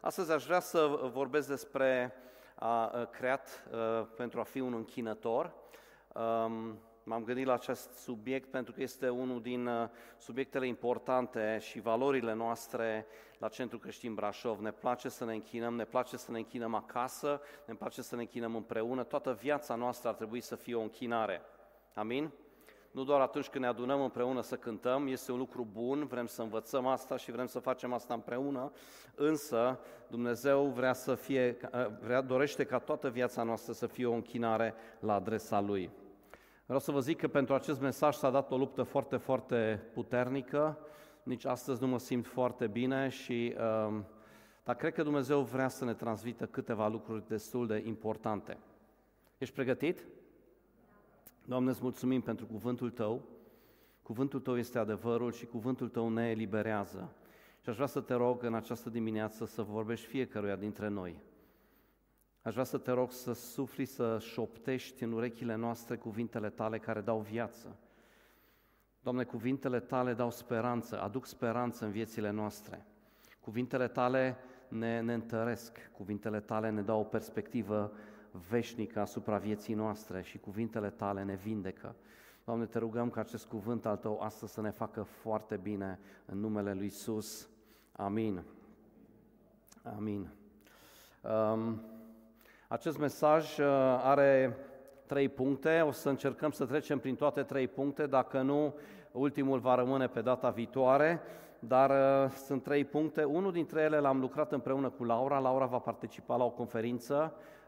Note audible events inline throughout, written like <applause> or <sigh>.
Astăzi aș vrea să vorbesc despre a creat pentru a fi un închinător. Um, m-am gândit la acest subiect pentru că este unul din subiectele importante și valorile noastre la Centrul Creștin Brașov. Ne place să ne închinăm, ne place să ne închinăm acasă, ne place să ne închinăm împreună. Toată viața noastră ar trebui să fie o închinare. Amin? Nu doar atunci când ne adunăm împreună să cântăm, este un lucru bun, vrem să învățăm asta și vrem să facem asta împreună, însă Dumnezeu vrea să fie, vrea, dorește ca toată viața noastră să fie o închinare la adresa Lui. Vreau să vă zic că pentru acest mesaj s-a dat o luptă foarte, foarte puternică, nici astăzi nu mă simt foarte bine și um, dar cred că Dumnezeu vrea să ne transmită câteva lucruri destul de importante. Ești pregătit? Doamne, îți mulțumim pentru cuvântul Tău. Cuvântul Tău este adevărul și cuvântul Tău ne eliberează. Și aș vrea să te rog în această dimineață să vorbești fiecăruia dintre noi. Aș vrea să te rog să sufli, să șoptești în urechile noastre cuvintele Tale care dau viață. Doamne, cuvintele Tale dau speranță, aduc speranță în viețile noastre. Cuvintele Tale ne, ne întăresc, cuvintele Tale ne dau o perspectivă veșnică asupra vieții noastre și cuvintele tale ne vindecă. Doamne, te rugăm ca acest cuvânt al Tău astăzi să ne facă foarte bine în numele Lui Isus. Amin. Amin. Um, acest mesaj uh, are trei puncte, o să încercăm să trecem prin toate trei puncte, dacă nu, ultimul va rămâne pe data viitoare, dar uh, sunt trei puncte. Unul dintre ele l-am lucrat împreună cu Laura, Laura va participa la o conferință Uh,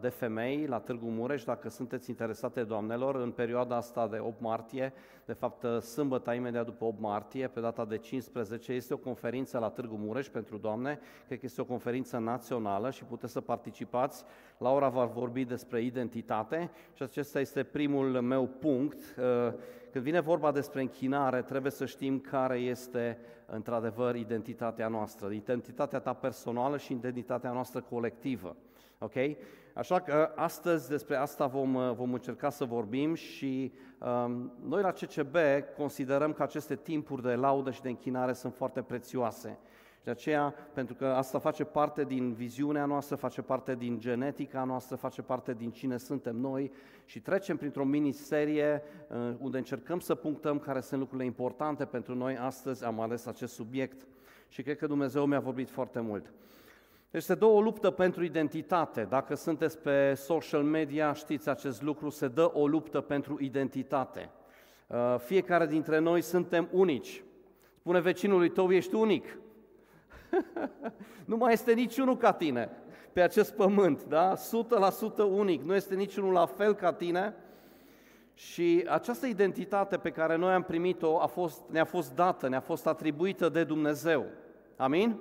de femei la Târgu Mureș, dacă sunteți interesate, doamnelor, în perioada asta de 8 martie, de fapt uh, sâmbătă imediat după 8 martie, pe data de 15, este o conferință la Târgu Mureș pentru doamne, cred că este o conferință națională și puteți să participați. Laura va vorbi despre identitate și acesta este primul meu punct. Uh, când vine vorba despre închinare, trebuie să știm care este într-adevăr identitatea noastră, identitatea ta personală și identitatea noastră colectivă. Ok? Așa că astăzi despre asta vom, uh, vom încerca să vorbim și um, noi la CCB considerăm că aceste timpuri de laudă și de închinare sunt foarte prețioase. Și de aceea, pentru că asta face parte din viziunea noastră, face parte din genetica noastră, face parte din cine suntem noi și trecem printr-o miniserie uh, unde încercăm să punctăm care sunt lucrurile importante pentru noi. Astăzi am ales acest subiect și cred că Dumnezeu mi-a vorbit foarte mult. Deci se dă o luptă pentru identitate. Dacă sunteți pe social media, știți acest lucru, se dă o luptă pentru identitate. Uh, fiecare dintre noi suntem unici. Spune vecinului tău, ești unic. <laughs> nu mai este niciunul ca tine pe acest pământ, da? 100% unic, nu este niciunul la fel ca tine. Și această identitate pe care noi am primit-o a fost, ne-a fost dată, ne-a fost atribuită de Dumnezeu. Amin?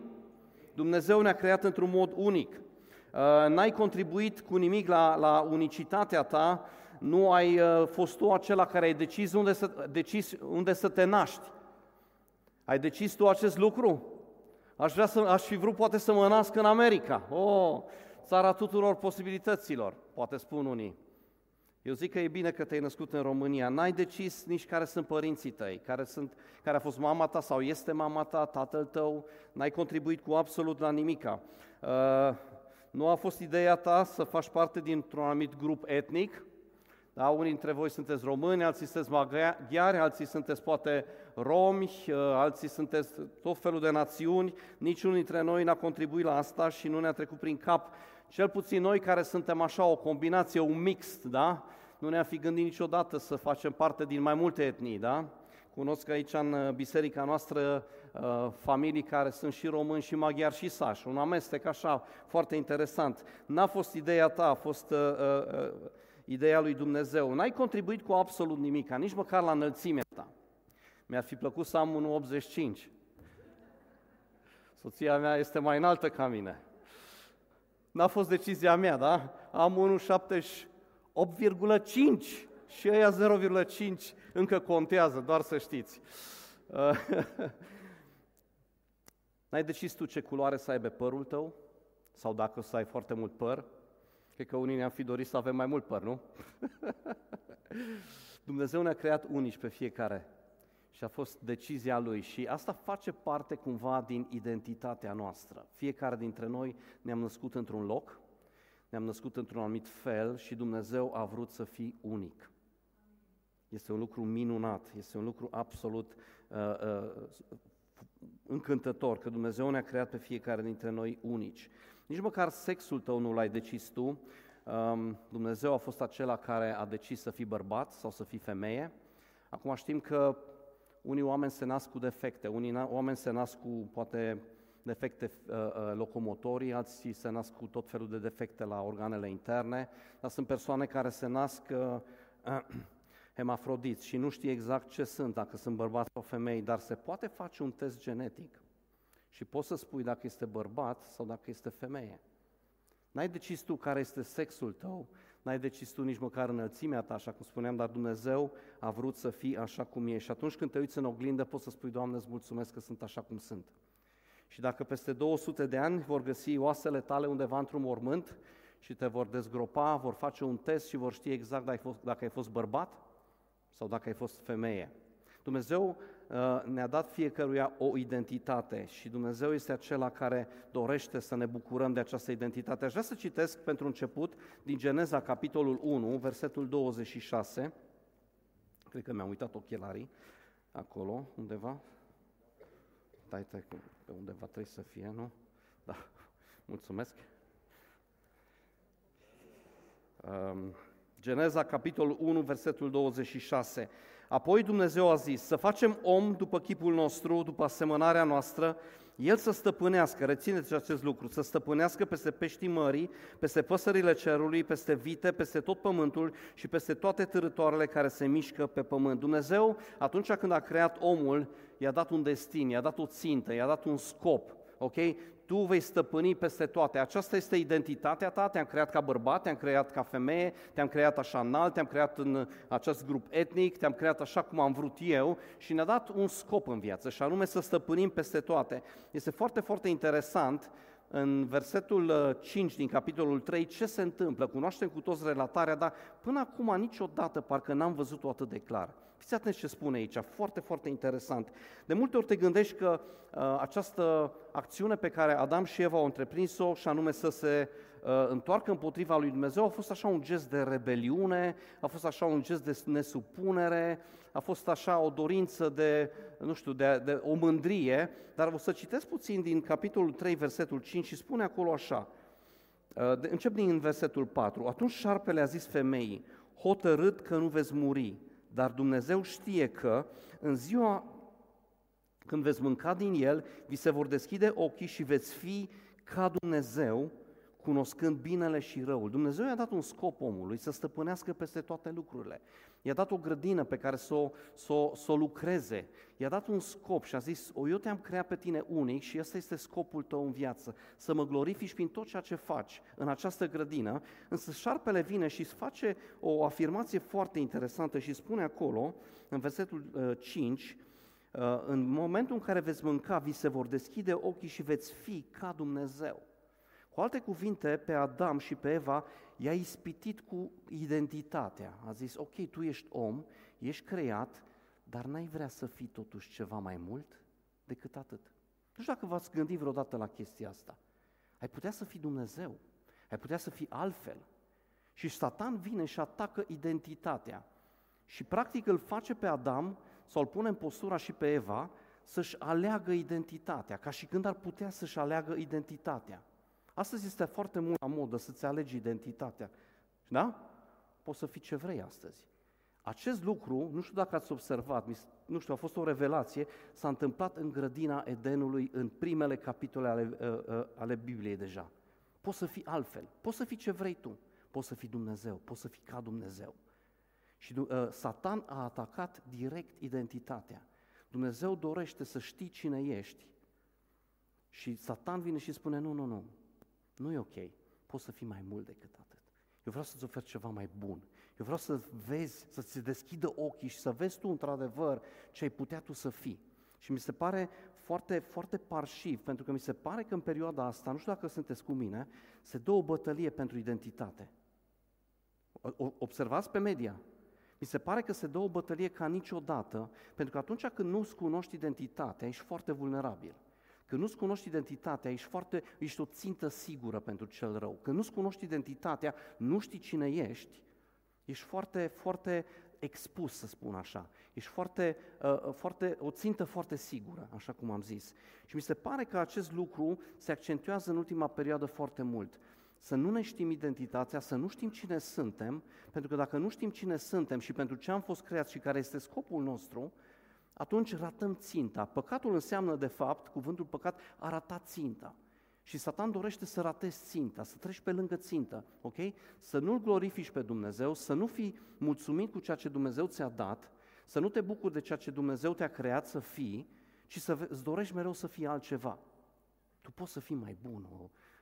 Dumnezeu ne-a creat într-un mod unic. Uh, n-ai contribuit cu nimic la, la unicitatea ta, nu ai uh, fost tu acela care ai decis unde să, decis unde să te naști. Ai decis tu acest lucru? Aș, vrea să, aș fi vrut poate să mă nasc în America. Oh, țara tuturor posibilităților, poate spun unii. Eu zic că e bine că te-ai născut în România. N-ai decis nici care sunt părinții tăi, care, sunt, care a fost mama ta sau este mama ta, tatăl tău. N-ai contribuit cu absolut la nimica. Uh, nu a fost ideea ta să faci parte dintr-un anumit grup etnic. Da, unii dintre voi sunteți români, alții sunteți maghiari, alții sunteți poate romi, uh, alții sunteți tot felul de națiuni. Niciunul dintre noi n-a contribuit la asta și nu ne-a trecut prin cap cel puțin noi care suntem așa o combinație, un mix, da? Nu ne-am fi gândit niciodată să facem parte din mai multe etnii, da? Cunosc aici în uh, biserica noastră uh, familii care sunt și români și maghiari și sași, un amestec așa foarte interesant. N-a fost ideea ta, a fost uh, uh, ideea lui Dumnezeu. N-ai contribuit cu absolut nimic, nici măcar la înălțimea ta. Mi-ar fi plăcut să am 1,85. Soția mea este mai înaltă ca mine. N-a fost decizia mea, da? Am 1,78,5 și ăia 0,5 încă contează, doar să știți. <laughs> N-ai decis tu ce culoare să aibă părul tău? Sau dacă o să ai foarte mult păr? Cred că unii ne-am fi dorit să avem mai mult păr, nu? <laughs> Dumnezeu ne-a creat unici pe fiecare. și a fost decizia lui și asta face parte cumva din identitatea noastră. Fiecare dintre noi ne-am născut într-un loc, ne-am născut într-un anumit fel și Dumnezeu a vrut să fii unic. Este un lucru minunat, este un lucru absolut uh, uh, încântător, că Dumnezeu ne-a creat pe fiecare dintre noi unici. Nici măcar sexul tău nu l-ai decis tu, um, Dumnezeu a fost acela care a decis să fii bărbat sau să fii femeie. Acum știm că unii oameni se nasc cu defecte, unii oameni se nasc cu poate defecte uh, uh, locomotorii, alții se nasc cu tot felul de defecte la organele interne, dar sunt persoane care se nasc uh, uh, <clears throat> hemafrodiți și nu știi exact ce sunt, dacă sunt bărbați sau femei, dar se poate face un test genetic și poți să spui dacă este bărbat sau dacă este femeie. N-ai decis tu care este sexul tău, n-ai decis tu nici măcar înălțimea ta, așa cum spuneam, dar Dumnezeu a vrut să fii așa cum ești. Și atunci când te uiți în oglindă, poți să spui, Doamne, îți mulțumesc că sunt așa cum sunt. Și dacă peste 200 de ani vor găsi oasele tale undeva într-un mormânt și te vor dezgropa, vor face un test și vor ști exact dacă ai fost, dacă ai fost bărbat sau dacă ai fost femeie. Dumnezeu uh, ne-a dat fiecăruia o identitate și Dumnezeu este acela care dorește să ne bucurăm de această identitate. Aș vrea să citesc pentru început din Geneza, capitolul 1, versetul 26. Cred că mi-am uitat ochelarii acolo, undeva. Stai, stai, pe undeva trebuie să fie, nu? Da, mulțumesc. Um, Geneza, capitolul 1, versetul 26. Apoi Dumnezeu a zis să facem om după chipul nostru, după asemănarea noastră, el să stăpânească, rețineți acest lucru, să stăpânească peste peștii mării, peste păsările cerului, peste vite, peste tot pământul și peste toate târătoarele care se mișcă pe pământ. Dumnezeu, atunci când a creat omul, i-a dat un destin, i-a dat o țintă, i-a dat un scop ok? Tu vei stăpâni peste toate. Aceasta este identitatea ta, te-am creat ca bărbat, te-am creat ca femeie, te-am creat așa înalt, te-am creat în acest grup etnic, te-am creat așa cum am vrut eu și ne-a dat un scop în viață și anume să stăpânim peste toate. Este foarte, foarte interesant în versetul 5 uh, din capitolul 3 ce se întâmplă. Cunoaștem cu toți relatarea, dar până acum niciodată parcă n-am văzut-o atât de clar. Fiți atenți ce spune aici, foarte, foarte interesant. De multe ori te gândești că uh, această acțiune pe care Adam și Eva au întreprins-o, și anume să se uh, întoarcă împotriva lui Dumnezeu, a fost așa un gest de rebeliune, a fost așa un gest de nesupunere, a fost așa o dorință de, nu știu, de, de o mândrie, dar o să citesc puțin din capitolul 3, versetul 5 și spune acolo așa, uh, încep din versetul 4, atunci șarpele a zis femeii, hotărât că nu veți muri, dar Dumnezeu știe că în ziua când veți mânca din el, vi se vor deschide ochii și veți fi ca Dumnezeu, cunoscând binele și răul. Dumnezeu i-a dat un scop omului să stăpânească peste toate lucrurile. I-a dat o grădină pe care să o, să o, să o lucreze. I-a dat un scop și a zis, o, eu te-am creat pe tine unic și ăsta este scopul tău în viață, să mă glorifici prin tot ceea ce faci în această grădină. Însă șarpele vine și îți face o afirmație foarte interesantă și spune acolo, în versetul uh, 5, uh, în momentul în care veți mânca, vi se vor deschide ochii și veți fi ca Dumnezeu. Cu alte cuvinte, pe Adam și pe Eva i-a ispitit cu identitatea. A zis, ok, tu ești om, ești creat, dar n-ai vrea să fii totuși ceva mai mult decât atât. Nu știu dacă v-ați gândit vreodată la chestia asta. Ai putea să fii Dumnezeu, ai putea să fii altfel. Și Satan vine și atacă identitatea. Și practic îl face pe Adam, sau îl pune în postura și pe Eva, să-și aleagă identitatea, ca și când ar putea să-și aleagă identitatea. Astăzi este foarte mult la modă să-ți alegi identitatea. Da? Poți să fii ce vrei astăzi. Acest lucru, nu știu dacă ați observat, nu știu, a fost o revelație, s-a întâmplat în grădina Edenului în primele capitole ale, uh, uh, ale Bibliei deja. Poți să fii altfel, poți să fii ce vrei tu, poți să fii Dumnezeu, poți să fii ca Dumnezeu. Și uh, Satan a atacat direct identitatea. Dumnezeu dorește să știi cine ești. Și Satan vine și spune, nu, nu, nu, nu e ok. Poți să fii mai mult decât atât. Eu vreau să-ți ofer ceva mai bun. Eu vreau să vezi, să-ți deschidă ochii și să vezi tu într-adevăr ce ai putea tu să fii. Și mi se pare foarte, foarte parșiv, pentru că mi se pare că în perioada asta, nu știu dacă sunteți cu mine, se dă o bătălie pentru identitate. Observați pe media. Mi se pare că se dă o bătălie ca niciodată, pentru că atunci când nu-ți cunoști identitatea, ești foarte vulnerabil. Când nu-ți cunoști identitatea, ești, foarte, ești o țintă sigură pentru cel rău. Când nu-ți cunoști identitatea, nu știi cine ești, ești foarte, foarte expus, să spun așa. Ești foarte, uh, foarte, o țintă foarte sigură, așa cum am zis. Și mi se pare că acest lucru se accentuează în ultima perioadă foarte mult. Să nu ne știm identitatea, să nu știm cine suntem, pentru că dacă nu știm cine suntem și pentru ce am fost creați și care este scopul nostru, atunci ratăm ținta. Păcatul înseamnă, de fapt, cuvântul păcat a ratat ținta. Și Satan dorește să ratezi ținta, să treci pe lângă țintă, ok? Să nu-L glorifici pe Dumnezeu, să nu fii mulțumit cu ceea ce Dumnezeu ți-a dat, să nu te bucuri de ceea ce Dumnezeu te-a creat să fii, ci să îți dorești mereu să fii altceva. Tu poți să fii mai bun,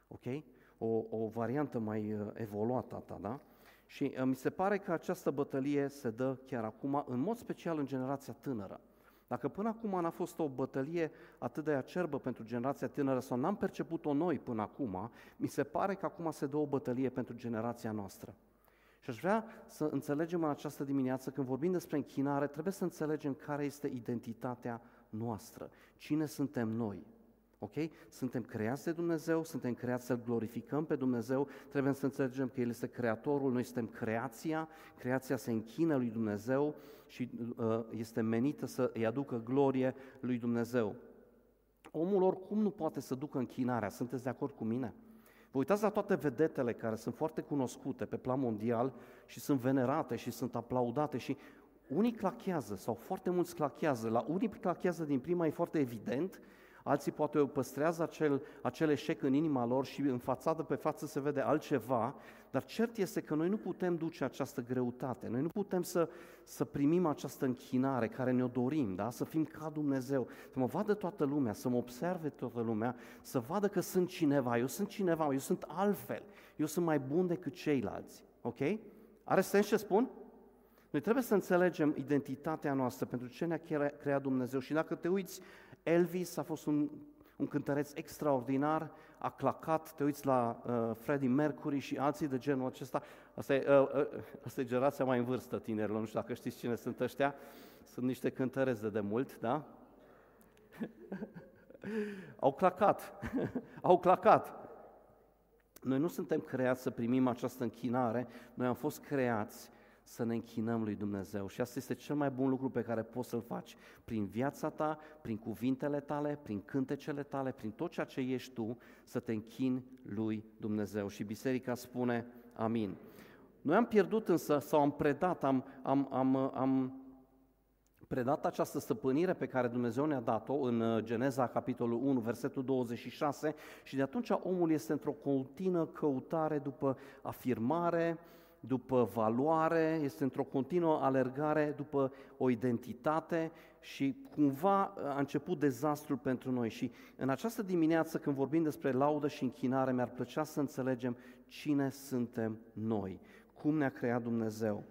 ok? O, o variantă mai uh, evoluată a ta, da? Și uh, mi se pare că această bătălie se dă chiar acum, în mod special în generația tânără. Dacă până acum n-a fost o bătălie atât de acerbă pentru generația tânără sau n-am perceput-o noi până acum, mi se pare că acum se dă o bătălie pentru generația noastră. Și aș vrea să înțelegem în această dimineață, când vorbim despre închinare, trebuie să înțelegem care este identitatea noastră, cine suntem noi. Ok? Suntem creați de Dumnezeu, suntem creați să-L glorificăm pe Dumnezeu, trebuie să înțelegem că El este Creatorul, noi suntem creația, creația se închină lui Dumnezeu și uh, este menită să îi aducă glorie lui Dumnezeu. Omul oricum nu poate să ducă închinarea, sunteți de acord cu mine? Vă uitați la toate vedetele care sunt foarte cunoscute pe plan mondial și sunt venerate și sunt aplaudate și unii clachează sau foarte mulți clachează. La unii clachează din prima e foarte evident, alții poate păstrează acel, acel eșec în inima lor și în fațadă pe față se vede altceva, dar cert este că noi nu putem duce această greutate, noi nu putem să, să primim această închinare care ne-o dorim, da? să fim ca Dumnezeu, să mă vadă toată lumea, să mă observe toată lumea, să vadă că sunt cineva, eu sunt cineva, eu sunt altfel, eu sunt mai bun decât ceilalți, ok? Are sens ce spun? Noi trebuie să înțelegem identitatea noastră pentru ce ne-a creat Dumnezeu și dacă te uiți Elvis a fost un, un cântăreț extraordinar, a clacat, te uiți la uh, Freddie Mercury și alții de genul acesta. Asta e, uh, uh, asta e generația mai în vârstă, tinerilor, nu știu dacă știți cine sunt ăștia. Sunt niște cântăreți de demult, da? <laughs> Au clacat, <laughs> au clacat. Noi nu suntem creați să primim această închinare, noi am fost creați să ne închinăm lui Dumnezeu. Și asta este cel mai bun lucru pe care poți să-l faci prin viața ta, prin cuvintele tale, prin cântecele tale, prin tot ceea ce ești tu, să te închini lui Dumnezeu. Și biserica spune amin. Noi am pierdut însă, sau am predat, am, am, am, am predat această stăpânire pe care Dumnezeu ne-a dat-o în uh, Geneza, capitolul 1, versetul 26, și de atunci omul este într-o continuă căutare după afirmare, după valoare, este într-o continuă alergare după o identitate și cumva a început dezastrul pentru noi. Și în această dimineață, când vorbim despre laudă și închinare, mi-ar plăcea să înțelegem cine suntem noi, cum ne-a creat Dumnezeu.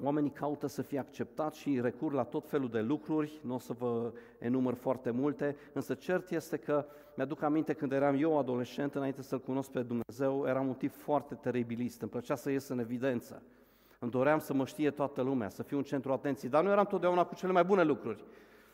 Oamenii caută să fie acceptați și recur la tot felul de lucruri, nu o să vă enumăr foarte multe, însă cert este că mi-aduc aminte când eram eu adolescent, înainte să-L cunosc pe Dumnezeu, eram un tip foarte teribilist, îmi plăcea să ies în evidență. Îmi doream să mă știe toată lumea, să fiu un centru atenției, dar nu eram totdeauna cu cele mai bune lucruri.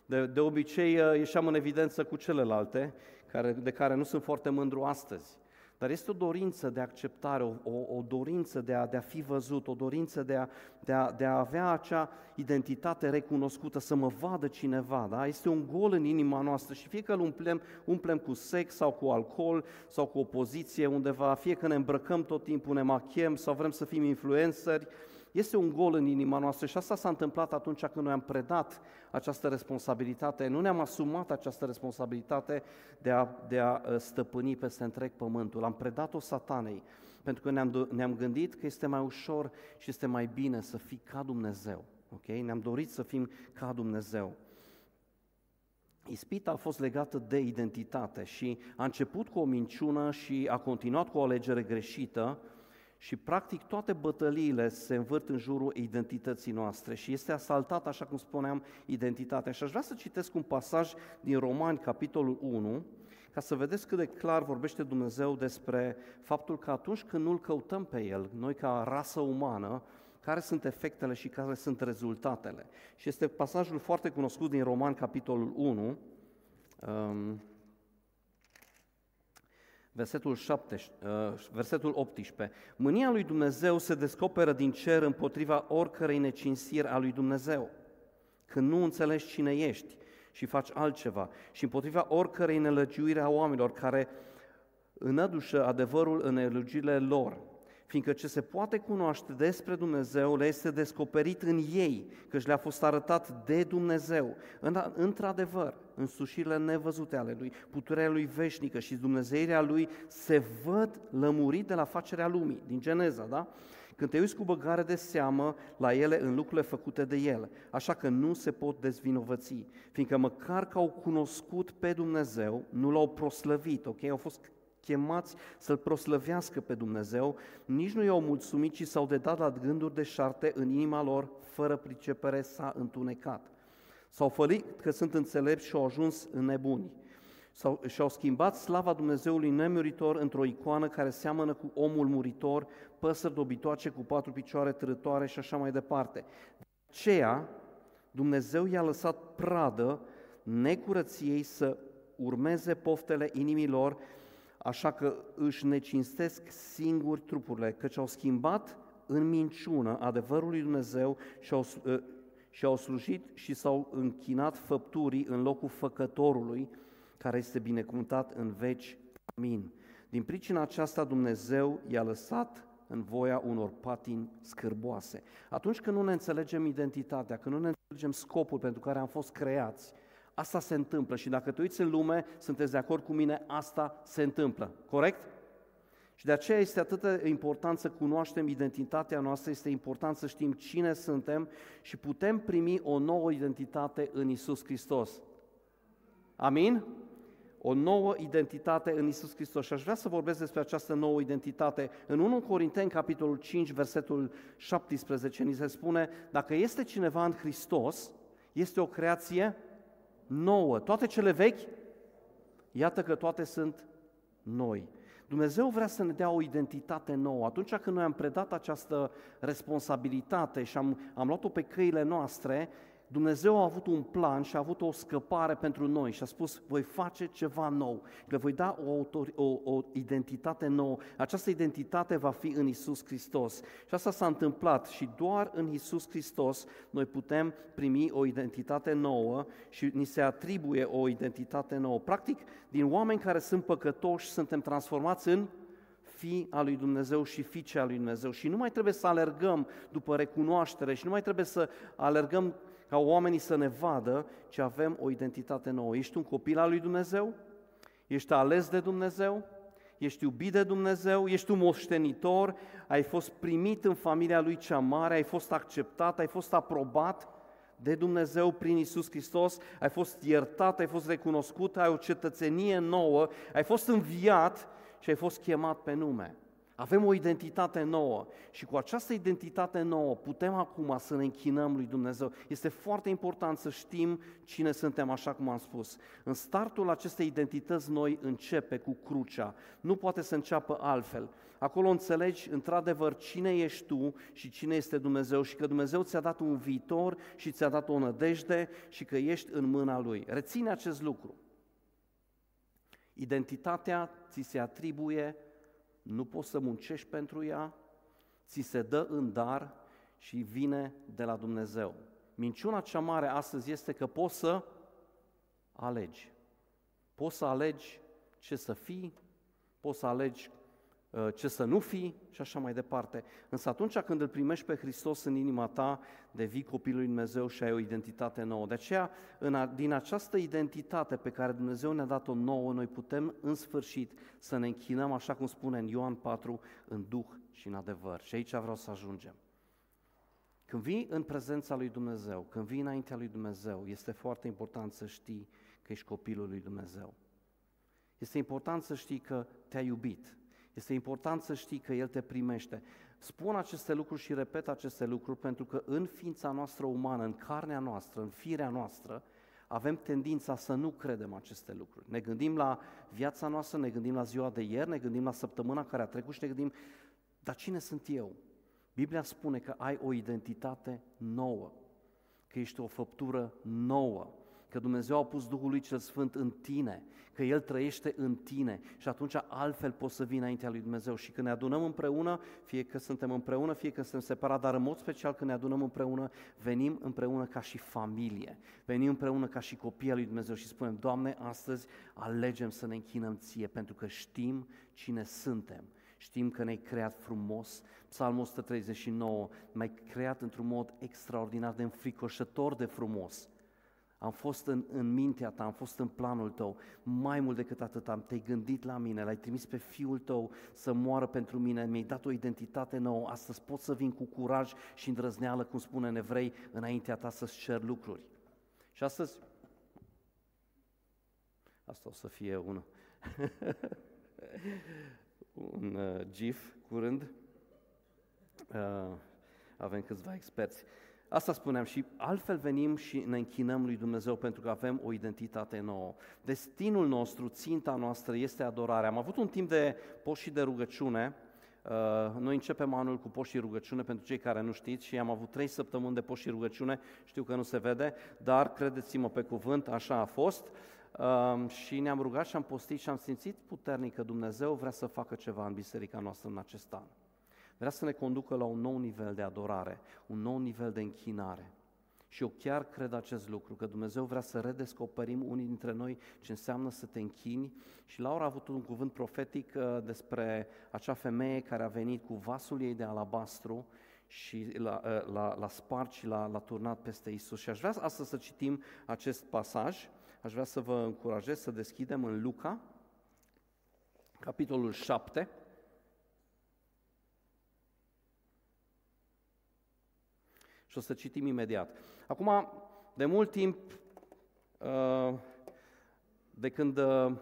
De, de obicei uh, ieșeam în evidență cu celelalte, care, de care nu sunt foarte mândru astăzi. Dar este o dorință de acceptare, o, o, o dorință de a, de a fi văzut, o dorință de a, de, a, de a avea acea identitate recunoscută, să mă vadă cineva. Da? Este un gol în inima noastră și fie că îl umplem, umplem cu sex sau cu alcool sau cu o poziție undeva, fie că ne îmbrăcăm tot timpul, ne machiem sau vrem să fim influenceri, este un gol în inima noastră și asta s-a întâmplat atunci când noi am predat această responsabilitate, nu ne-am asumat această responsabilitate de a, de a ă, stăpâni peste întreg pământul. Am predat-o satanei, pentru că ne-am, ne-am gândit că este mai ușor și este mai bine să fii ca Dumnezeu. Okay? Ne-am dorit să fim ca Dumnezeu. Ispita a fost legată de identitate și a început cu o minciună și a continuat cu o alegere greșită, și practic toate bătăliile se învârt în jurul identității noastre și este asaltat, așa cum spuneam, identitatea. Și aș vrea să citesc un pasaj din Romani, capitolul 1, ca să vedeți cât de clar vorbește Dumnezeu despre faptul că atunci când nu-L căutăm pe El, noi ca rasă umană, care sunt efectele și care sunt rezultatele. Și este pasajul foarte cunoscut din Roman, capitolul 1, um, versetul, 7, uh, versetul 18. Mânia lui Dumnezeu se descoperă din cer împotriva oricărei necinsiri a lui Dumnezeu. Când nu înțelegi cine ești și faci altceva și împotriva oricărei nelăgiuire a oamenilor care înădușă adevărul în nelăgiurile lor, fiindcă ce se poate cunoaște despre Dumnezeu le este descoperit în ei, căci le-a fost arătat de Dumnezeu. Într-adevăr, însușirile nevăzute ale Lui, puterea Lui veșnică și Dumnezeirea Lui se văd lămurit de la facerea lumii, din Geneza, da? Când te uiți cu băgare de seamă la ele în lucrurile făcute de El, așa că nu se pot dezvinovăți, fiindcă măcar că au cunoscut pe Dumnezeu, nu l-au proslăvit, ok? Au fost chemați să-L proslăvească pe Dumnezeu, nici nu i-au mulțumit, ci s-au dedat la gânduri de șarte în inima lor, fără pricepere s-a întunecat. S-au fălit că sunt înțelepți și au ajuns în nebuni. S-au, și-au schimbat slava Dumnezeului nemuritor într-o icoană care seamănă cu omul muritor, păsări dobitoace cu patru picioare trătoare și așa mai departe. De aceea, Dumnezeu i-a lăsat pradă necurăției să urmeze poftele inimilor așa că își necinstesc singuri trupurile, căci au schimbat în minciună adevărul lui Dumnezeu și au, ă, și au slujit și s-au închinat făpturii în locul făcătorului, care este binecuvântat în veci. Amin. Din pricina aceasta Dumnezeu i-a lăsat în voia unor patini scârboase. Atunci când nu ne înțelegem identitatea, când nu ne înțelegem scopul pentru care am fost creați, Asta se întâmplă și dacă te uiți în lume, sunteți de acord cu mine, asta se întâmplă. Corect? Și de aceea este atât de important să cunoaștem identitatea noastră, este important să știm cine suntem și putem primi o nouă identitate în Isus Hristos. Amin? O nouă identitate în Isus Hristos. Și aș vrea să vorbesc despre această nouă identitate. În 1 Corinteni, capitolul 5, versetul 17, ni se spune, dacă este cineva în Hristos, este o creație nouă. Toate cele vechi, iată că toate sunt noi. Dumnezeu vrea să ne dea o identitate nouă. Atunci când noi am predat această responsabilitate și am, am luat-o pe căile noastre, Dumnezeu a avut un plan și a avut o scăpare pentru noi și a spus, voi face ceva nou, le voi da o, autor, o, o identitate nouă. Această identitate va fi în Isus Hristos. Și asta s-a întâmplat și doar în Isus Hristos noi putem primi o identitate nouă și ni se atribuie o identitate nouă. Practic, din oameni care sunt păcătoși, suntem transformați în fi al lui Dumnezeu și fiice al lui Dumnezeu. Și nu mai trebuie să alergăm după recunoaștere și nu mai trebuie să alergăm ca oamenii să ne vadă ce avem o identitate nouă. Ești un copil al lui Dumnezeu? Ești ales de Dumnezeu? Ești iubit de Dumnezeu? Ești un moștenitor? Ai fost primit în familia lui cea mare? Ai fost acceptat? Ai fost aprobat? de Dumnezeu prin Isus Hristos, ai fost iertat, ai fost recunoscut, ai o cetățenie nouă, ai fost înviat și ai fost chemat pe nume. Avem o identitate nouă și cu această identitate nouă putem acum să ne închinăm lui Dumnezeu. Este foarte important să știm cine suntem, așa cum am spus. În startul acestei identități noi începe cu crucea. Nu poate să înceapă altfel. Acolo înțelegi într-adevăr cine ești tu și cine este Dumnezeu și că Dumnezeu ți-a dat un viitor și ți-a dat o nădejde și că ești în mâna Lui. Reține acest lucru. Identitatea ți se atribuie nu poți să muncești pentru ea, ți se dă în dar și vine de la Dumnezeu. Minciuna cea mare astăzi este că poți să alegi. Poți să alegi ce să fii, poți să alegi Uh, ce să nu fii și așa mai departe. Însă atunci când îl primești pe Hristos în inima ta, devii copilul lui Dumnezeu și ai o identitate nouă. De aceea, în a, din această identitate pe care Dumnezeu ne-a dat-o nouă, noi putem în sfârșit să ne închinăm, așa cum spune în Ioan 4, în Duh și în adevăr. Și aici vreau să ajungem. Când vii în prezența lui Dumnezeu, când vii înaintea lui Dumnezeu, este foarte important să știi că ești copilul lui Dumnezeu. Este important să știi că te-a iubit, este important să știi că El te primește. Spun aceste lucruri și repet aceste lucruri pentru că în ființa noastră umană, în carnea noastră, în firea noastră, avem tendința să nu credem aceste lucruri. Ne gândim la viața noastră, ne gândim la ziua de ieri, ne gândim la săptămâna care a trecut și ne gândim, dar cine sunt eu? Biblia spune că ai o identitate nouă, că ești o făptură nouă, că Dumnezeu a pus Duhul lui Cel Sfânt în tine, că El trăiește în tine și atunci altfel poți să vii înaintea lui Dumnezeu. Și când ne adunăm împreună, fie că suntem împreună, fie că suntem separat, dar în mod special când ne adunăm împreună, venim împreună ca și familie, venim împreună ca și copii al lui Dumnezeu și spunem, Doamne, astăzi alegem să ne închinăm Ție, pentru că știm cine suntem. Știm că ne-ai creat frumos. Psalmul 139, m-ai creat într-un mod extraordinar de înfricoșător de frumos. Am fost în, în mintea ta, am fost în planul tău. Mai mult decât atât, am te-ai gândit la mine, l-ai trimis pe fiul tău să moară pentru mine, mi-ai dat o identitate nouă. Astăzi pot să vin cu curaj și îndrăzneală, cum spune în evrei, înaintea ta să-ți cer lucruri. Și astăzi, asta o să fie un, <laughs> un uh, gif curând. Uh, avem câțiva experți. Asta spuneam și altfel venim și ne închinăm lui Dumnezeu pentru că avem o identitate nouă. Destinul nostru, ținta noastră este adorarea. Am avut un timp de post și de rugăciune. Uh, noi începem anul cu post și rugăciune pentru cei care nu știți și am avut trei săptămâni de post și rugăciune. Știu că nu se vede, dar credeți-mă pe cuvânt, așa a fost. Uh, și ne-am rugat și am postit și am simțit puternic că Dumnezeu vrea să facă ceva în biserica noastră în acest an. Vrea să ne conducă la un nou nivel de adorare, un nou nivel de închinare. Și eu chiar cred acest lucru, că Dumnezeu vrea să redescoperim unii dintre noi ce înseamnă să te închini. Și Laura a avut un cuvânt profetic uh, despre acea femeie care a venit cu vasul ei de alabastru și l-a, uh, l-a, l-a spart și l-a, l-a turnat peste Isus. Și aș vrea astăzi să citim acest pasaj, aș vrea să vă încurajez să deschidem în Luca, capitolul 7, Și o să citim imediat. Acum, de mult timp, uh, de când uh,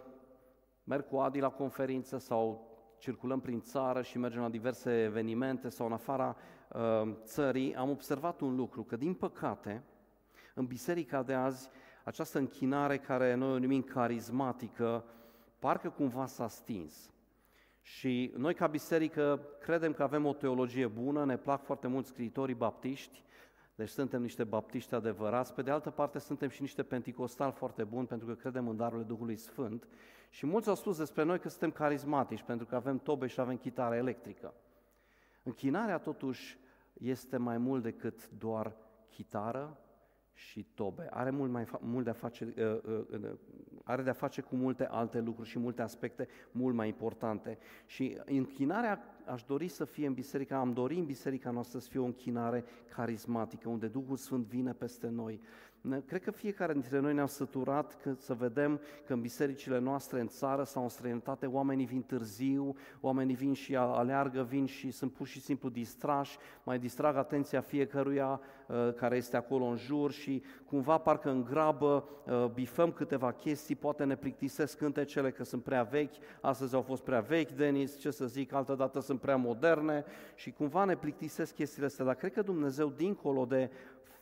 merg cu Adi la conferință sau circulăm prin țară și mergem la diverse evenimente sau în afara uh, țării, am observat un lucru, că din păcate, în biserica de azi, această închinare care noi o numim carismatică, parcă cumva s-a stins. Și noi ca biserică credem că avem o teologie bună, ne plac foarte mult scriitorii baptiști, deci suntem niște baptiști adevărați, pe de altă parte suntem și niște penticostali foarte buni pentru că credem în darurile Duhului Sfânt și mulți au spus despre noi că suntem carismatici pentru că avem tobe și avem chitară electrică. Închinarea totuși este mai mult decât doar chitară și tobe. Are mult mai mult de a face, uh, uh, uh, are de a face cu multe alte lucruri și multe aspecte mult mai importante. Și închinarea aș dori să fie în biserica, am dorit în biserica noastră să fie o închinare carismatică, unde Duhul Sfânt vine peste noi, Cred că fiecare dintre noi ne-am săturat că, să vedem că în bisericile noastre, în țară sau în străinătate, oamenii vin târziu, oamenii vin și aleargă, vin și sunt pur și simplu distrași, mai distrag atenția fiecăruia uh, care este acolo în jur și cumva parcă în grabă uh, bifăm câteva chestii, poate ne plictisesc cântecele că sunt prea vechi, astăzi au fost prea vechi, Denis, ce să zic, altă dată sunt prea moderne și cumva ne plictisesc chestiile astea, dar cred că Dumnezeu, dincolo de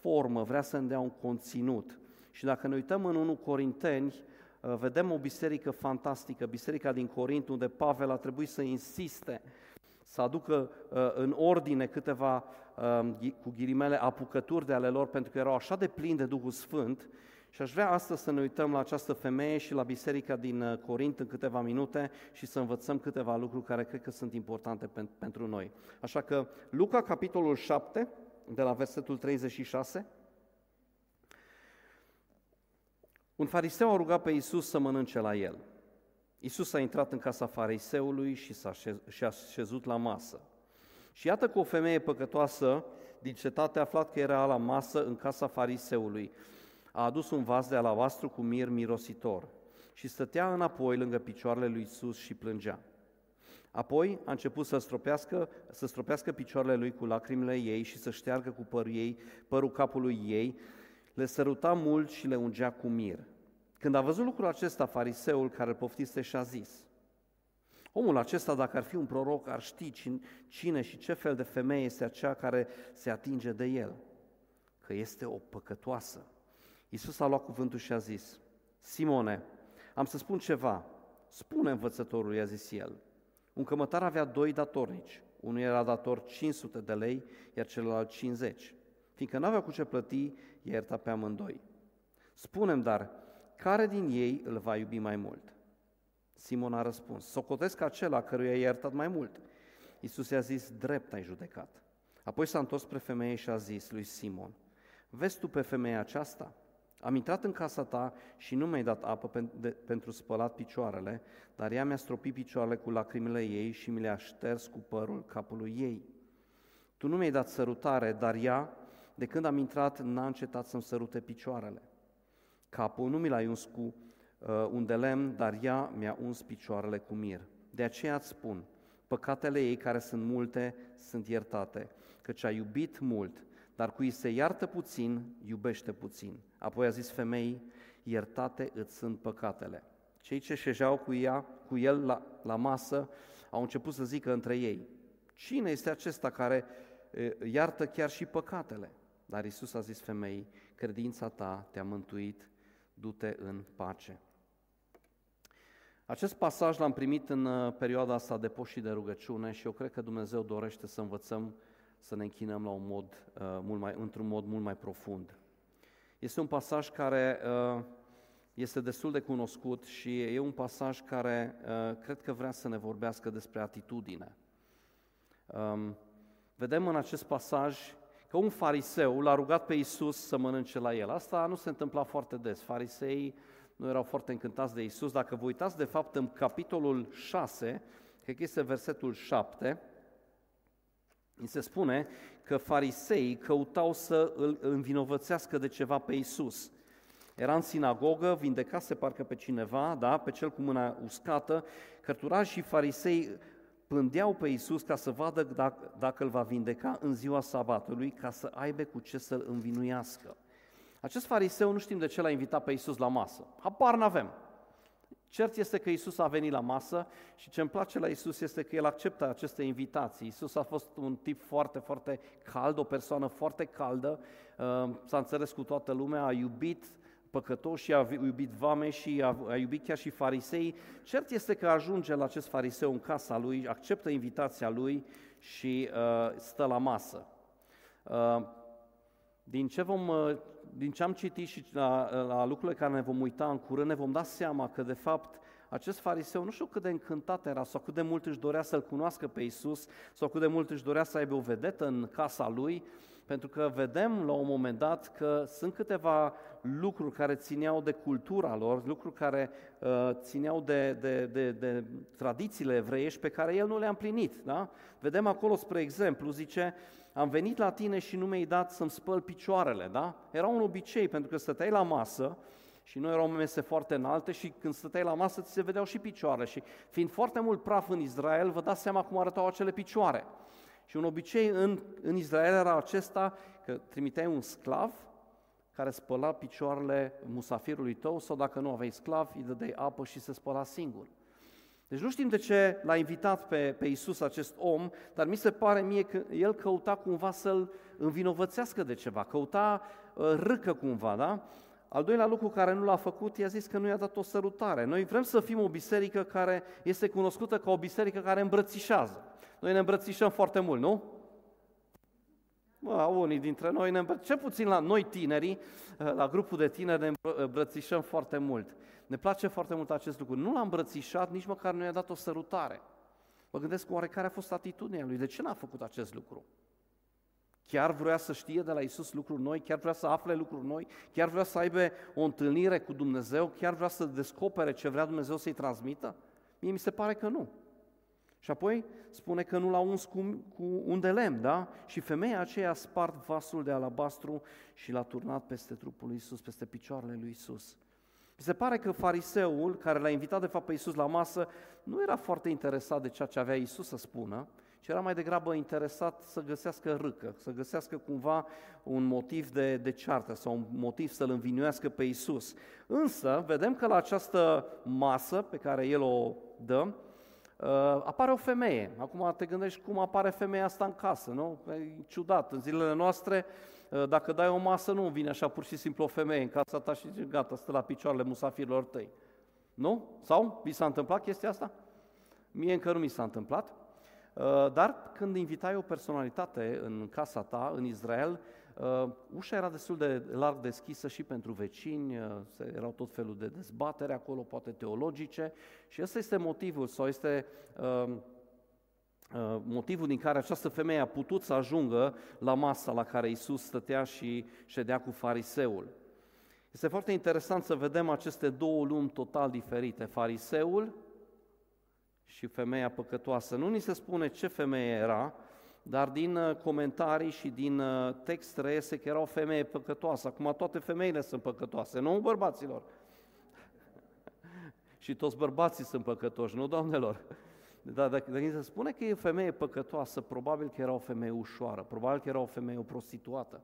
formă, vrea să ne dea un conținut. Și dacă ne uităm în 1 Corinteni, uh, vedem o biserică fantastică, biserica din Corint, unde Pavel a trebuit să insiste să aducă uh, în ordine câteva, um, cu ghilimele, apucături de ale lor, pentru că erau așa de plini de Duhul Sfânt. Și aș vrea astăzi să ne uităm la această femeie și la biserica din uh, Corint în câteva minute și să învățăm câteva lucruri care cred că sunt importante pentru noi. Așa că Luca, capitolul 7, de la versetul 36. Un fariseu a rugat pe Isus să mănânce la el. Isus a intrat în casa fariseului și s-a și a șezut la masă. Și iată că o femeie păcătoasă din cetate a aflat că era la masă în casa fariseului. A adus un vas de alabastru cu mir mirositor și stătea înapoi lângă picioarele lui Isus și plângea. Apoi a început să stropească, să stropească picioarele lui cu lacrimile ei și să șteargă cu părul, ei, părul capului ei, le săruta mult și le ungea cu mir. Când a văzut lucrul acesta, fariseul care îl poftise și-a zis, Omul acesta, dacă ar fi un proroc, ar ști cine și ce fel de femeie este aceea care se atinge de el, că este o păcătoasă. Iisus a luat cuvântul și a zis, Simone, am să spun ceva, spune învățătorul, i-a zis el, un cămătar avea doi datornici. Unul era dator 500 de lei, iar celălalt 50. Fiindcă n-avea cu ce plăti, i-a iertat pe amândoi. Spunem dar, care din ei îl va iubi mai mult? Simon a răspuns, socotesc acela căruia i-a iertat mai mult. Iisus i-a zis, drept ai judecat. Apoi s-a întors spre femeie și a zis lui Simon, vezi tu pe femeia aceasta? Am intrat în casa ta și nu mi-ai dat apă pen- de, pentru spălat picioarele, dar ea mi-a stropit picioarele cu lacrimile ei și mi le-a șters cu părul capului ei. Tu nu mi-ai dat sărutare, dar ea, de când am intrat, n-a încetat să-mi sărute picioarele. Capul nu mi l-ai uns cu uh, un de lemn, dar ea mi-a uns picioarele cu mir. De aceea îți spun, păcatele ei care sunt multe sunt iertate, căci a iubit mult, dar cui se iartă puțin, iubește puțin. Apoi a zis femeii, iertate îți sunt păcatele. Cei ce șejeau cu, ea, cu el la, la masă au început să zică între ei, cine este acesta care iartă chiar și păcatele? Dar Isus a zis femeii, credința ta te-a mântuit, du-te în pace. Acest pasaj l-am primit în uh, perioada asta de post și de rugăciune și eu cred că Dumnezeu dorește să învățăm să ne închinăm la un mod, uh, mult mai, într-un mod mult mai profund. Este un pasaj care uh, este destul de cunoscut și e un pasaj care cred că vrea să ne vorbească despre atitudine. Um, vedem în acest pasaj că un fariseu l-a rugat pe Isus să mănânce la el. Asta nu se întâmpla foarte des. Fariseii nu erau foarte încântați de Isus. Dacă vă uitați, de fapt, în capitolul 6, cred că este versetul 7, îi se spune că fariseii căutau să îl învinovățească de ceva pe Isus. Era în sinagogă, vindecase parcă pe cineva, da, pe cel cu mâna uscată, cărturași și farisei plândeau pe Isus ca să vadă dacă, dacă îl va vindeca în ziua sabatului, ca să aibă cu ce să-l învinuiască. Acest fariseu nu știm de ce l-a invitat pe Isus la masă. Habar n-avem. Cert este că Isus a venit la masă și ce îmi place la Isus este că El acceptă aceste invitații. Isus a fost un tip foarte, foarte cald, o persoană foarte caldă, uh, s-a înțeles cu toată lumea, a iubit păcătoși, a iubit vame și a, a iubit chiar și farisei. Cert este că ajunge la acest fariseu în casa lui, acceptă invitația lui și uh, stă la masă. Uh, din ce, vom, uh, din ce am citit și la, la lucrurile care ne vom uita în curând, ne vom da seama că, de fapt, acest fariseu nu știu cât de încântat era sau cât de mult își dorea să-L cunoască pe Isus sau cât de mult își dorea să aibă o vedetă în casa lui, pentru că vedem la un moment dat că sunt câteva lucruri care țineau de cultura lor, lucruri care uh, țineau de, de, de, de tradițiile evreiești pe care el nu le-a împlinit. Da? Vedem acolo, spre exemplu, zice, am venit la tine și nu mi-ai dat să-mi spăl picioarele. Da? Era un obicei, pentru că stăteai la masă și nu erau mese foarte înalte și când stăteai la masă ți se vedeau și picioarele. Și fiind foarte mult praf în Israel, vă dați seama cum arătau acele picioare. Și un obicei în, în Israel era acesta că trimiteai un sclav care spăla picioarele musafirului tău sau dacă nu aveai sclav, îi dădeai apă și se spăla singur. Deci nu știm de ce l-a invitat pe, pe Isus acest om, dar mi se pare mie că el căuta cumva să-l învinovățească de ceva, căuta uh, râcă cumva, da? Al doilea lucru care nu l-a făcut, i-a zis că nu i-a dat o sărutare. Noi vrem să fim o biserică care este cunoscută ca o biserică care îmbrățișează. Noi ne îmbrățișăm foarte mult, nu? Bă, unii dintre noi, ne îmbră... ce puțin la noi tinerii, la grupul de tineri ne îmbrățișăm foarte mult. Ne place foarte mult acest lucru. Nu l-a îmbrățișat, nici măcar nu i-a dat o sărutare. Mă gândesc oare care a fost atitudinea lui, de ce n-a făcut acest lucru? Chiar vrea să știe de la Isus lucruri noi, chiar vrea să afle lucruri noi, chiar vrea să aibă o întâlnire cu Dumnezeu, chiar vrea să descopere ce vrea Dumnezeu să-i transmită? Mie mi se pare că nu. Și apoi spune că nu l-a uns cu, cu un de lemn, da? Și femeia aceea a spart vasul de alabastru și l-a turnat peste trupul lui Isus, peste picioarele lui Isus. Mi se pare că fariseul, care l-a invitat de fapt pe Isus la masă, nu era foarte interesat de ceea ce avea Isus să spună, ci era mai degrabă interesat să găsească râcă, să găsească cumva un motiv de, de ceartă sau un motiv să-L învinuiască pe Isus. Însă, vedem că la această masă pe care El o dă, Uh, apare o femeie. Acum te gândești cum apare femeia asta în casă, nu? E ciudat. În zilele noastre, uh, dacă dai o masă, nu vine așa pur și simplu o femeie în casa ta și zice, gata, stă la picioarele musafirilor tăi. Nu? Sau? Vi s-a întâmplat chestia asta? Mie încă nu mi s-a întâmplat. Uh, dar când invitai o personalitate în casa ta, în Israel, uh, ușa era destul de larg deschisă și pentru vecini, uh, erau tot felul de dezbatere acolo, poate teologice, și ăsta este motivul sau este motivul din care această femeie a putut să ajungă la masa la care Isus stătea și ședea cu fariseul. Este foarte interesant să vedem aceste două lumi total diferite, fariseul și femeia păcătoasă. Nu ni se spune ce femeie era, dar din uh, comentarii și din uh, text reiese că era o femeie păcătoasă. Acum toate femeile sunt păcătoase, nu bărbaților. <laughs> și toți bărbații sunt păcătoși, nu doamnelor. Dar dacă, dacă se spune că e o femeie păcătoasă, probabil că era o femeie ușoară, probabil că era o femeie o prostituată.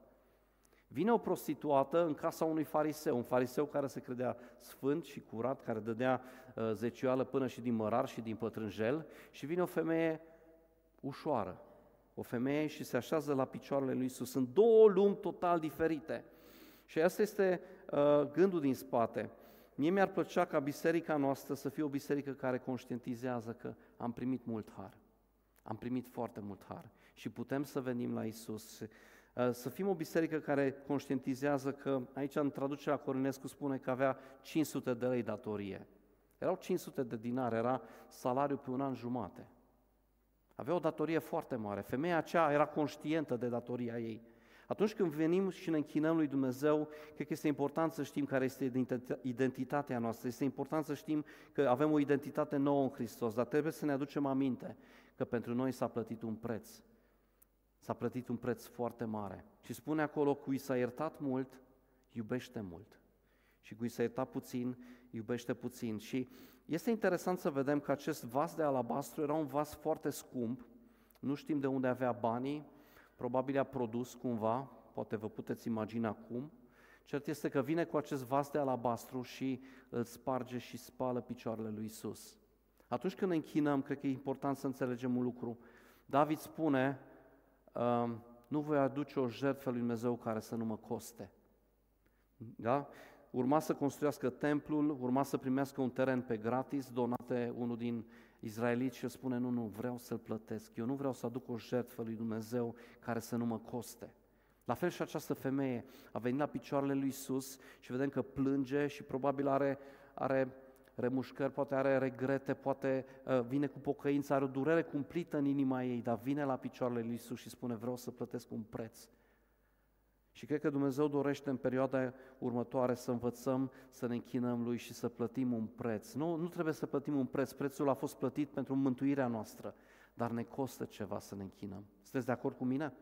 Vine o prostituată în casa unui fariseu, un fariseu care se credea sfânt și curat, care dădea uh, zecioală până și din mărar și din pătrânjel și vine o femeie ușoară, o femeie și se așează la picioarele lui Isus. Sunt două lumi total diferite. Și asta este uh, gândul din spate. Mie mi-ar plăcea ca biserica noastră să fie o biserică care conștientizează că am primit mult har. Am primit foarte mult har și putem să venim la Isus Uh, să fim o biserică care conștientizează că, aici în traducerea Corinescu spune că avea 500 de lei datorie. Erau 500 de dinari, era salariu pe un an jumate. Avea o datorie foarte mare. Femeia aceea era conștientă de datoria ei. Atunci când venim și ne închinăm lui Dumnezeu, cred că este important să știm care este identitatea noastră. Este important să știm că avem o identitate nouă în Hristos, dar trebuie să ne aducem aminte că pentru noi s-a plătit un preț. S-a plătit un preț foarte mare. Și spune acolo, cui s-a iertat mult, iubește mult. Și cui s-a iertat puțin, iubește puțin. Și este interesant să vedem că acest vas de alabastru era un vas foarte scump, nu știm de unde avea banii, probabil a produs cumva, poate vă puteți imagina cum. Cert este că vine cu acest vas de alabastru și îl sparge și spală picioarele lui Isus. Atunci când ne închinăm, cred că e important să înțelegem un lucru. David spune, nu voi aduce o jertfă lui Dumnezeu care să nu mă coste. Da? Urma să construiască templul, urma să primească un teren pe gratis, donate unul din izraeliți și spune, nu, nu, vreau să-l plătesc. Eu nu vreau să aduc o jertfă lui Dumnezeu care să nu mă coste. La fel și această femeie a venit la picioarele lui Isus și vedem că plânge și probabil are, are remușcări, poate are regrete, poate uh, vine cu pocăință, are o durere cumplită în inima ei, dar vine la picioarele lui Isus și spune vreau să plătesc un preț. Și cred că Dumnezeu dorește în perioada următoare să învățăm să ne închinăm Lui și să plătim un preț. Nu, nu trebuie să plătim un preț, prețul a fost plătit pentru mântuirea noastră, dar ne costă ceva să ne închinăm. Sunteți de acord cu mine?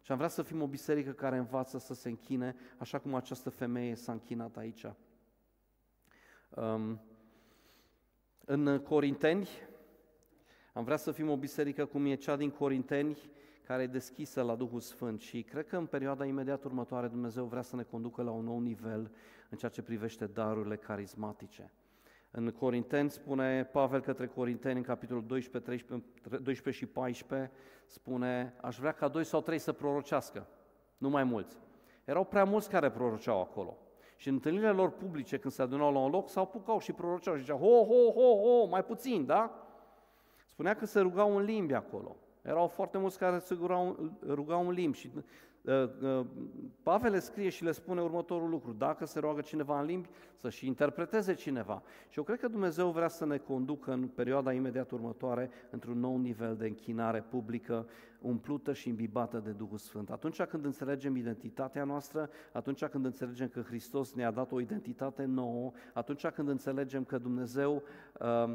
Și am vrea să fim o biserică care învață să se închine, așa cum această femeie s-a închinat aici. Um, în Corinteni, am vrea să fim o biserică cum e cea din Corinteni, care e deschisă la Duhul Sfânt și cred că în perioada imediat următoare Dumnezeu vrea să ne conducă la un nou nivel în ceea ce privește darurile carismatice. În Corinteni spune Pavel către Corinteni în capitolul 12, 13, 12 și 14, spune, aș vrea ca doi sau trei să prorocească, nu mai mulți. Erau prea mulți care proroceau acolo. Și în întâlnirile lor publice, când se adunau la un loc, s-au pucau și proroceau și ziceau, ho, ho, ho, ho, mai puțin, da? Spunea că se rugau în limbi acolo. Erau foarte mulți care se rugau, rugau în limbi și uh, uh, Pavel le scrie și le spune următorul lucru, dacă se roagă cineva în limbi, să și interpreteze cineva. Și eu cred că Dumnezeu vrea să ne conducă în perioada imediat următoare într-un nou nivel de închinare publică, umplută și imbibată de Duhul Sfânt. Atunci când înțelegem identitatea noastră, atunci când înțelegem că Hristos ne-a dat o identitate nouă, atunci când înțelegem că Dumnezeu uh,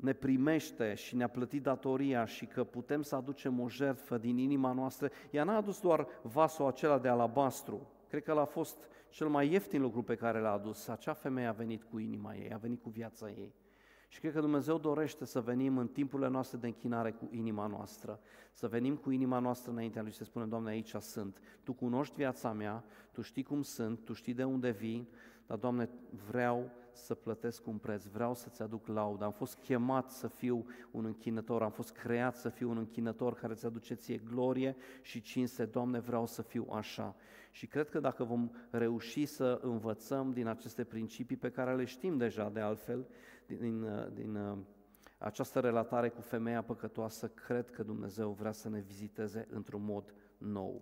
ne primește și ne-a plătit datoria și că putem să aducem o jertfă din inima noastră, ea n-a adus doar vasul acela de alabastru, cred că l-a fost cel mai ieftin lucru pe care l-a adus. Acea femeie a venit cu inima ei, a venit cu viața ei. Și cred că Dumnezeu dorește să venim în timpurile noastre de închinare cu inima noastră, să venim cu inima noastră înaintea Lui și să spunem, Doamne, aici sunt, Tu cunoști viața mea, Tu știi cum sunt, Tu știi de unde vin, dar, Doamne, vreau să plătesc un preț, vreau să-ți aduc laudă. Am fost chemat să fiu un închinător, am fost creat să fiu un închinător care îți aduce ție glorie și cinste. Doamne, vreau să fiu așa. Și cred că dacă vom reuși să învățăm din aceste principii pe care le știm deja de altfel, din, din, din această relatare cu femeia păcătoasă, cred că Dumnezeu vrea să ne viziteze într-un mod nou.